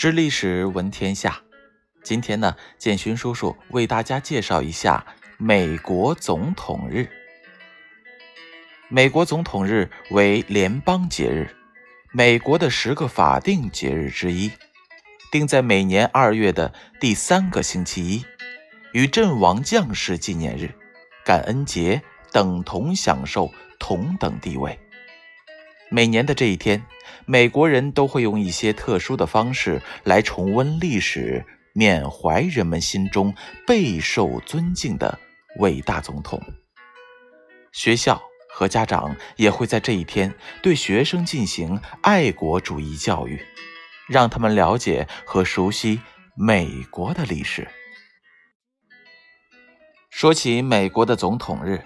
知历史，闻天下。今天呢，建勋叔叔为大家介绍一下美国总统日。美国总统日为联邦节日，美国的十个法定节日之一，定在每年二月的第三个星期一，与阵亡将士纪念日、感恩节等同享受同等地位。每年的这一天，美国人都会用一些特殊的方式来重温历史，缅怀人们心中备受尊敬的伟大总统。学校和家长也会在这一天对学生进行爱国主义教育，让他们了解和熟悉美国的历史。说起美国的总统日。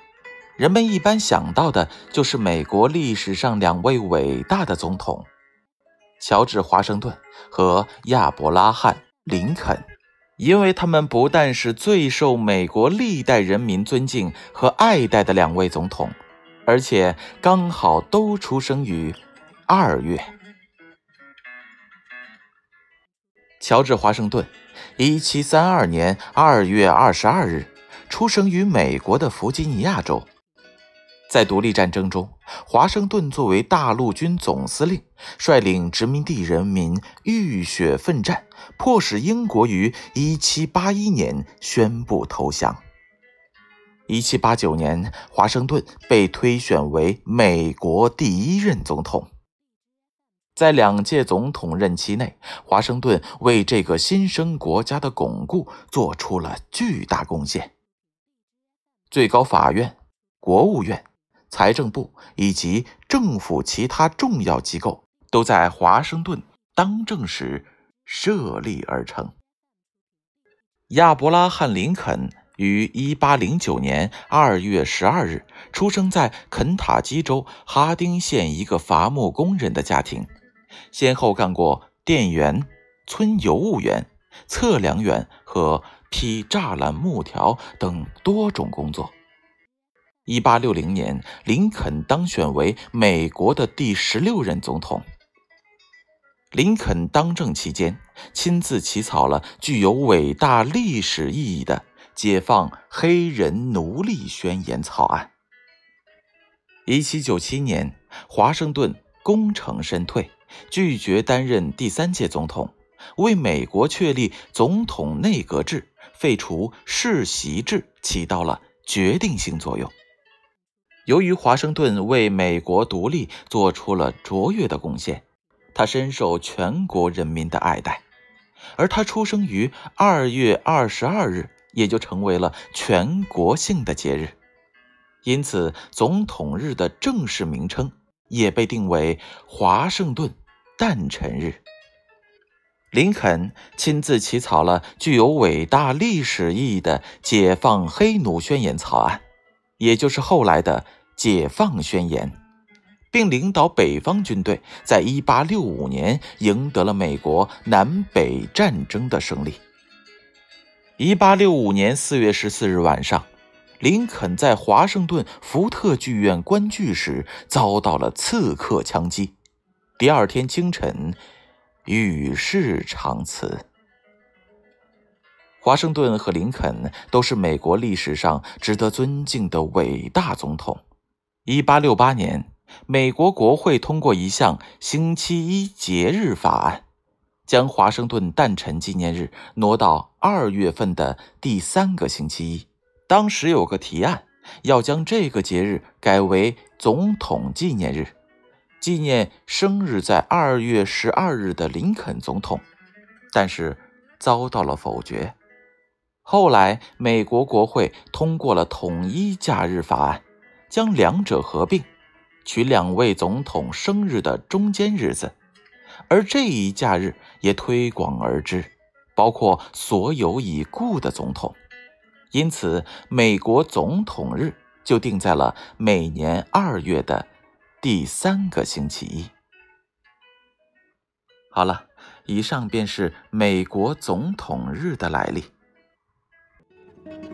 人们一般想到的就是美国历史上两位伟大的总统——乔治·华盛顿和亚伯拉罕·林肯，因为他们不但是最受美国历代人民尊敬和爱戴的两位总统，而且刚好都出生于二月。乔治·华盛顿，1732年2月22日出生于美国的弗吉尼亚州。在独立战争中，华盛顿作为大陆军总司令，率领殖民地人民浴血奋战，迫使英国于1781年宣布投降。1789年，华盛顿被推选为美国第一任总统。在两届总统任期内，华盛顿为这个新生国家的巩固做出了巨大贡献。最高法院、国务院。财政部以及政府其他重要机构都在华盛顿当政时设立而成。亚伯拉罕·林肯于1809年2月12日出生在肯塔基州哈丁县一个伐木工人的家庭，先后干过店员、村邮务员、测量员和劈栅栏木条等多种工作。一八六零年，林肯当选为美国的第十六任总统。林肯当政期间，亲自起草了具有伟大历史意义的《解放黑人奴隶宣言》草案。一七九七年，华盛顿功成身退，拒绝担任第三届总统，为美国确立总统内阁制、废除世袭制起到了决定性作用。由于华盛顿为美国独立做出了卓越的贡献，他深受全国人民的爱戴，而他出生于二月二十二日，也就成为了全国性的节日。因此，总统日的正式名称也被定为华盛顿诞辰日。林肯亲自起草了具有伟大历史意义的《解放黑奴宣言》草案。也就是后来的解放宣言，并领导北方军队在1865年赢得了美国南北战争的胜利。1865年4月14日晚上，林肯在华盛顿福特剧院观剧时遭到了刺客枪击，第二天清晨与世长辞。华盛顿和林肯都是美国历史上值得尊敬的伟大总统。1868年，美国国会通过一项星期一节日法案，将华盛顿诞辰纪念日挪到二月份的第三个星期一。当时有个提案，要将这个节日改为总统纪念日，纪念生日在二月十二日的林肯总统，但是遭到了否决。后来，美国国会通过了统一假日法案，将两者合并，取两位总统生日的中间日子，而这一假日也推广而之，包括所有已故的总统。因此，美国总统日就定在了每年二月的第三个星期一。好了，以上便是美国总统日的来历。thank you